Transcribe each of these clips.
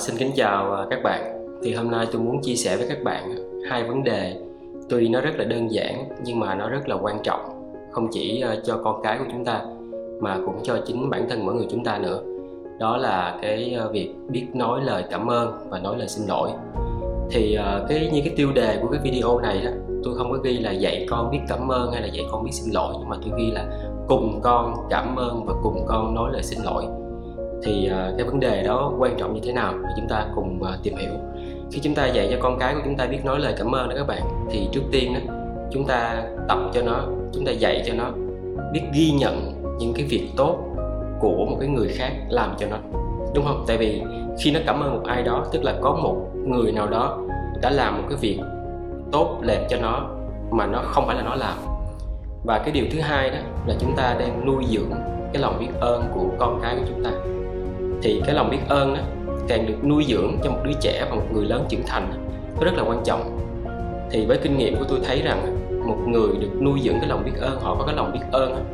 xin kính chào à, các bạn. Thì hôm nay tôi muốn chia sẻ với các bạn hai vấn đề tuy nó rất là đơn giản nhưng mà nó rất là quan trọng không chỉ à, cho con cái của chúng ta mà cũng cho chính bản thân mỗi người chúng ta nữa. Đó là cái à, việc biết nói lời cảm ơn và nói lời xin lỗi. Thì cái như cái tiêu đề của cái video này đó, tôi không có ghi là dạy con biết cảm ơn hay là dạy con biết xin lỗi nhưng mà tôi ghi là cùng con cảm ơn và cùng con nói lời xin lỗi thì ờ, cái vấn đề đó quan trọng như thế nào thì chúng ta cùng ờ, tìm hiểu. Khi chúng ta dạy cho con cái của chúng ta biết nói lời cảm ơn đó các bạn, thì trước tiên đó chúng ta tập cho nó, chúng ta dạy cho nó biết ghi nhận những cái việc tốt của một cái người khác làm cho nó, đúng không? Tại vì khi nó cảm ơn một ai đó, tức là có một người nào đó đã làm một cái việc tốt đẹp cho nó mà nó không phải là nó làm. Và cái điều thứ hai đó là chúng ta đang nuôi dưỡng cái lòng biết ơn của con cái của chúng ta thì cái lòng biết ơn đó càng được nuôi dưỡng cho một đứa trẻ và một người lớn trưởng thành nó rất là quan trọng. Thì với kinh nghiệm của tôi thấy rằng một người được nuôi dưỡng cái lòng biết ơn, họ có cái lòng biết ơn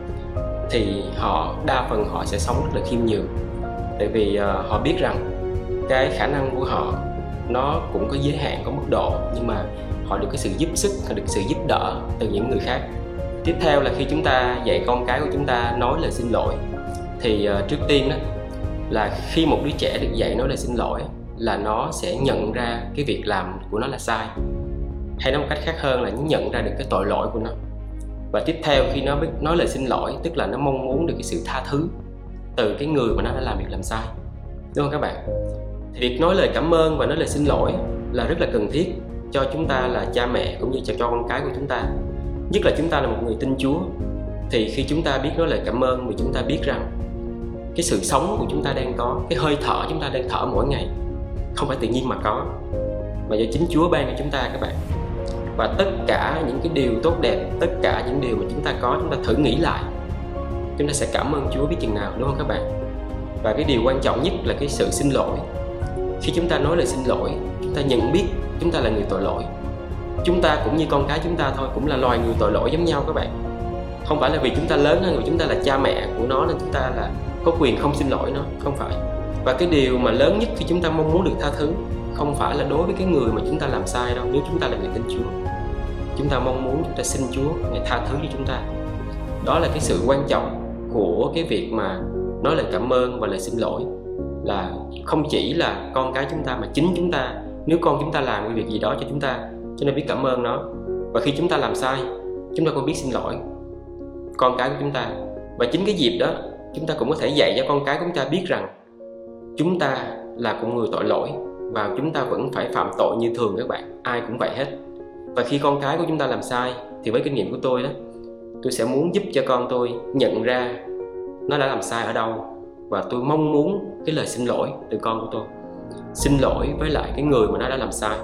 thì họ, đa phần họ sẽ sống rất là khiêm nhường. Tại vì ờ, họ biết rằng cái khả năng của họ nó cũng có giới hạn, có mức độ, nhưng mà họ được cái sự giúp sức, họ được sự giúp đỡ từ những người khác. Tiếp theo là khi chúng ta dạy con cái của chúng ta nói lời xin lỗi, thì ờ, trước tiên đó là khi một đứa trẻ được dạy nói lời xin lỗi là nó sẽ nhận ra cái việc làm của nó là sai. Hay nói một cách khác hơn là nó nhận ra được cái tội lỗi của nó. Và tiếp theo khi nó biết nói lời xin lỗi, tức là nó mong muốn được cái sự tha thứ từ cái người mà nó đã làm việc làm sai. Đúng không các bạn? Thì việc nói lời cảm ơn và nói lời xin lỗi là rất là cần thiết cho chúng ta là cha mẹ cũng như cho con cái của chúng ta. Nhất là chúng ta là một người tin chúa, thì khi chúng ta biết nói lời cảm ơn thì chúng ta biết rằng cái sự sống của chúng ta đang có cái hơi thở chúng ta đang thở mỗi ngày không phải tự nhiên mà có mà do chính Chúa ban cho chúng ta các bạn và tất cả những cái điều tốt đẹp tất cả những điều mà chúng ta có chúng ta thử nghĩ lại chúng ta sẽ cảm ơn Chúa biết chừng nào đúng không các bạn và cái điều quan trọng nhất là cái sự xin lỗi khi chúng ta nói lời xin lỗi chúng ta nhận biết chúng ta là người tội lỗi chúng ta cũng như con cái chúng ta thôi cũng là loài người tội lỗi giống nhau các bạn không phải là vì chúng ta lớn hơn người chúng ta là cha mẹ của nó nên chúng ta là có quyền không xin lỗi nó không phải. Và cái điều mà lớn nhất khi chúng ta mong muốn được tha thứ không phải là đối với cái người mà chúng ta làm sai đâu, nếu chúng ta là người tin Chúa. Chúng ta mong muốn chúng ta xin Chúa, ngài tha thứ cho chúng ta. Đó là cái sự quan trọng của cái việc mà nói lời cảm ơn và lời xin lỗi. Là không chỉ là con cái chúng ta mà chính chúng ta, nếu con chúng ta làm cái việc gì đó cho chúng ta, cho nên biết cảm ơn nó. Và khi chúng ta làm sai, chúng ta cũng biết xin lỗi con cái của chúng ta. Và chính cái dịp đó chúng ta cũng có thể dạy cho con cái của chúng ta biết rằng chúng ta là con người tội lỗi và chúng ta vẫn phải phạm tội như thường các bạn. Ai cũng vậy hết. Và khi con cái của chúng ta làm sai, thì với kinh nghiệm của tôi đó, tôi sẽ muốn giúp cho con tôi nhận ra nó đã làm sai ở đâu và tôi mong muốn cái lời xin lỗi từ con của tôi. Xin lỗi với lại cái người mà nó đã làm sai.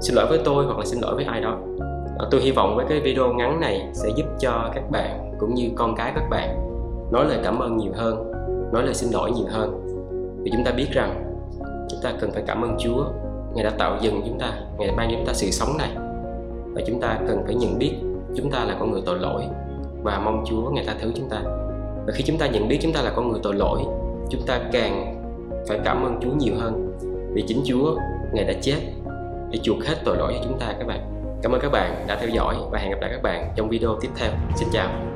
Xin lỗi với tôi hoặc là xin lỗi với ai đó. Tôi hy vọng với cái video ngắn này sẽ giúp cho các bạn cũng như con cái các bạn nói lời cảm ơn nhiều hơn, nói lời xin lỗi nhiều hơn. Vì chúng ta biết rằng, chúng ta cần phải cảm ơn Chúa. Ngài đã tạo dựng chúng ta, Ngài đã ban cho chúng ta sự sống này. Và chúng ta cần phải nhận biết chúng ta là con người tội lỗi và mong Chúa, Ngài tha thứ chúng ta. Và khi chúng ta nhận biết chúng ta là con người tội lỗi, chúng ta càng phải cảm ơn Chúa nhiều hơn. Vì chính Chúa, Ngài đã chết để chuộc hết tội lỗi cho chúng ta, các bạn. Cảm ơn các bạn đã theo dõi và hẹn gặp lại các bạn trong video tiếp theo. Xin chào.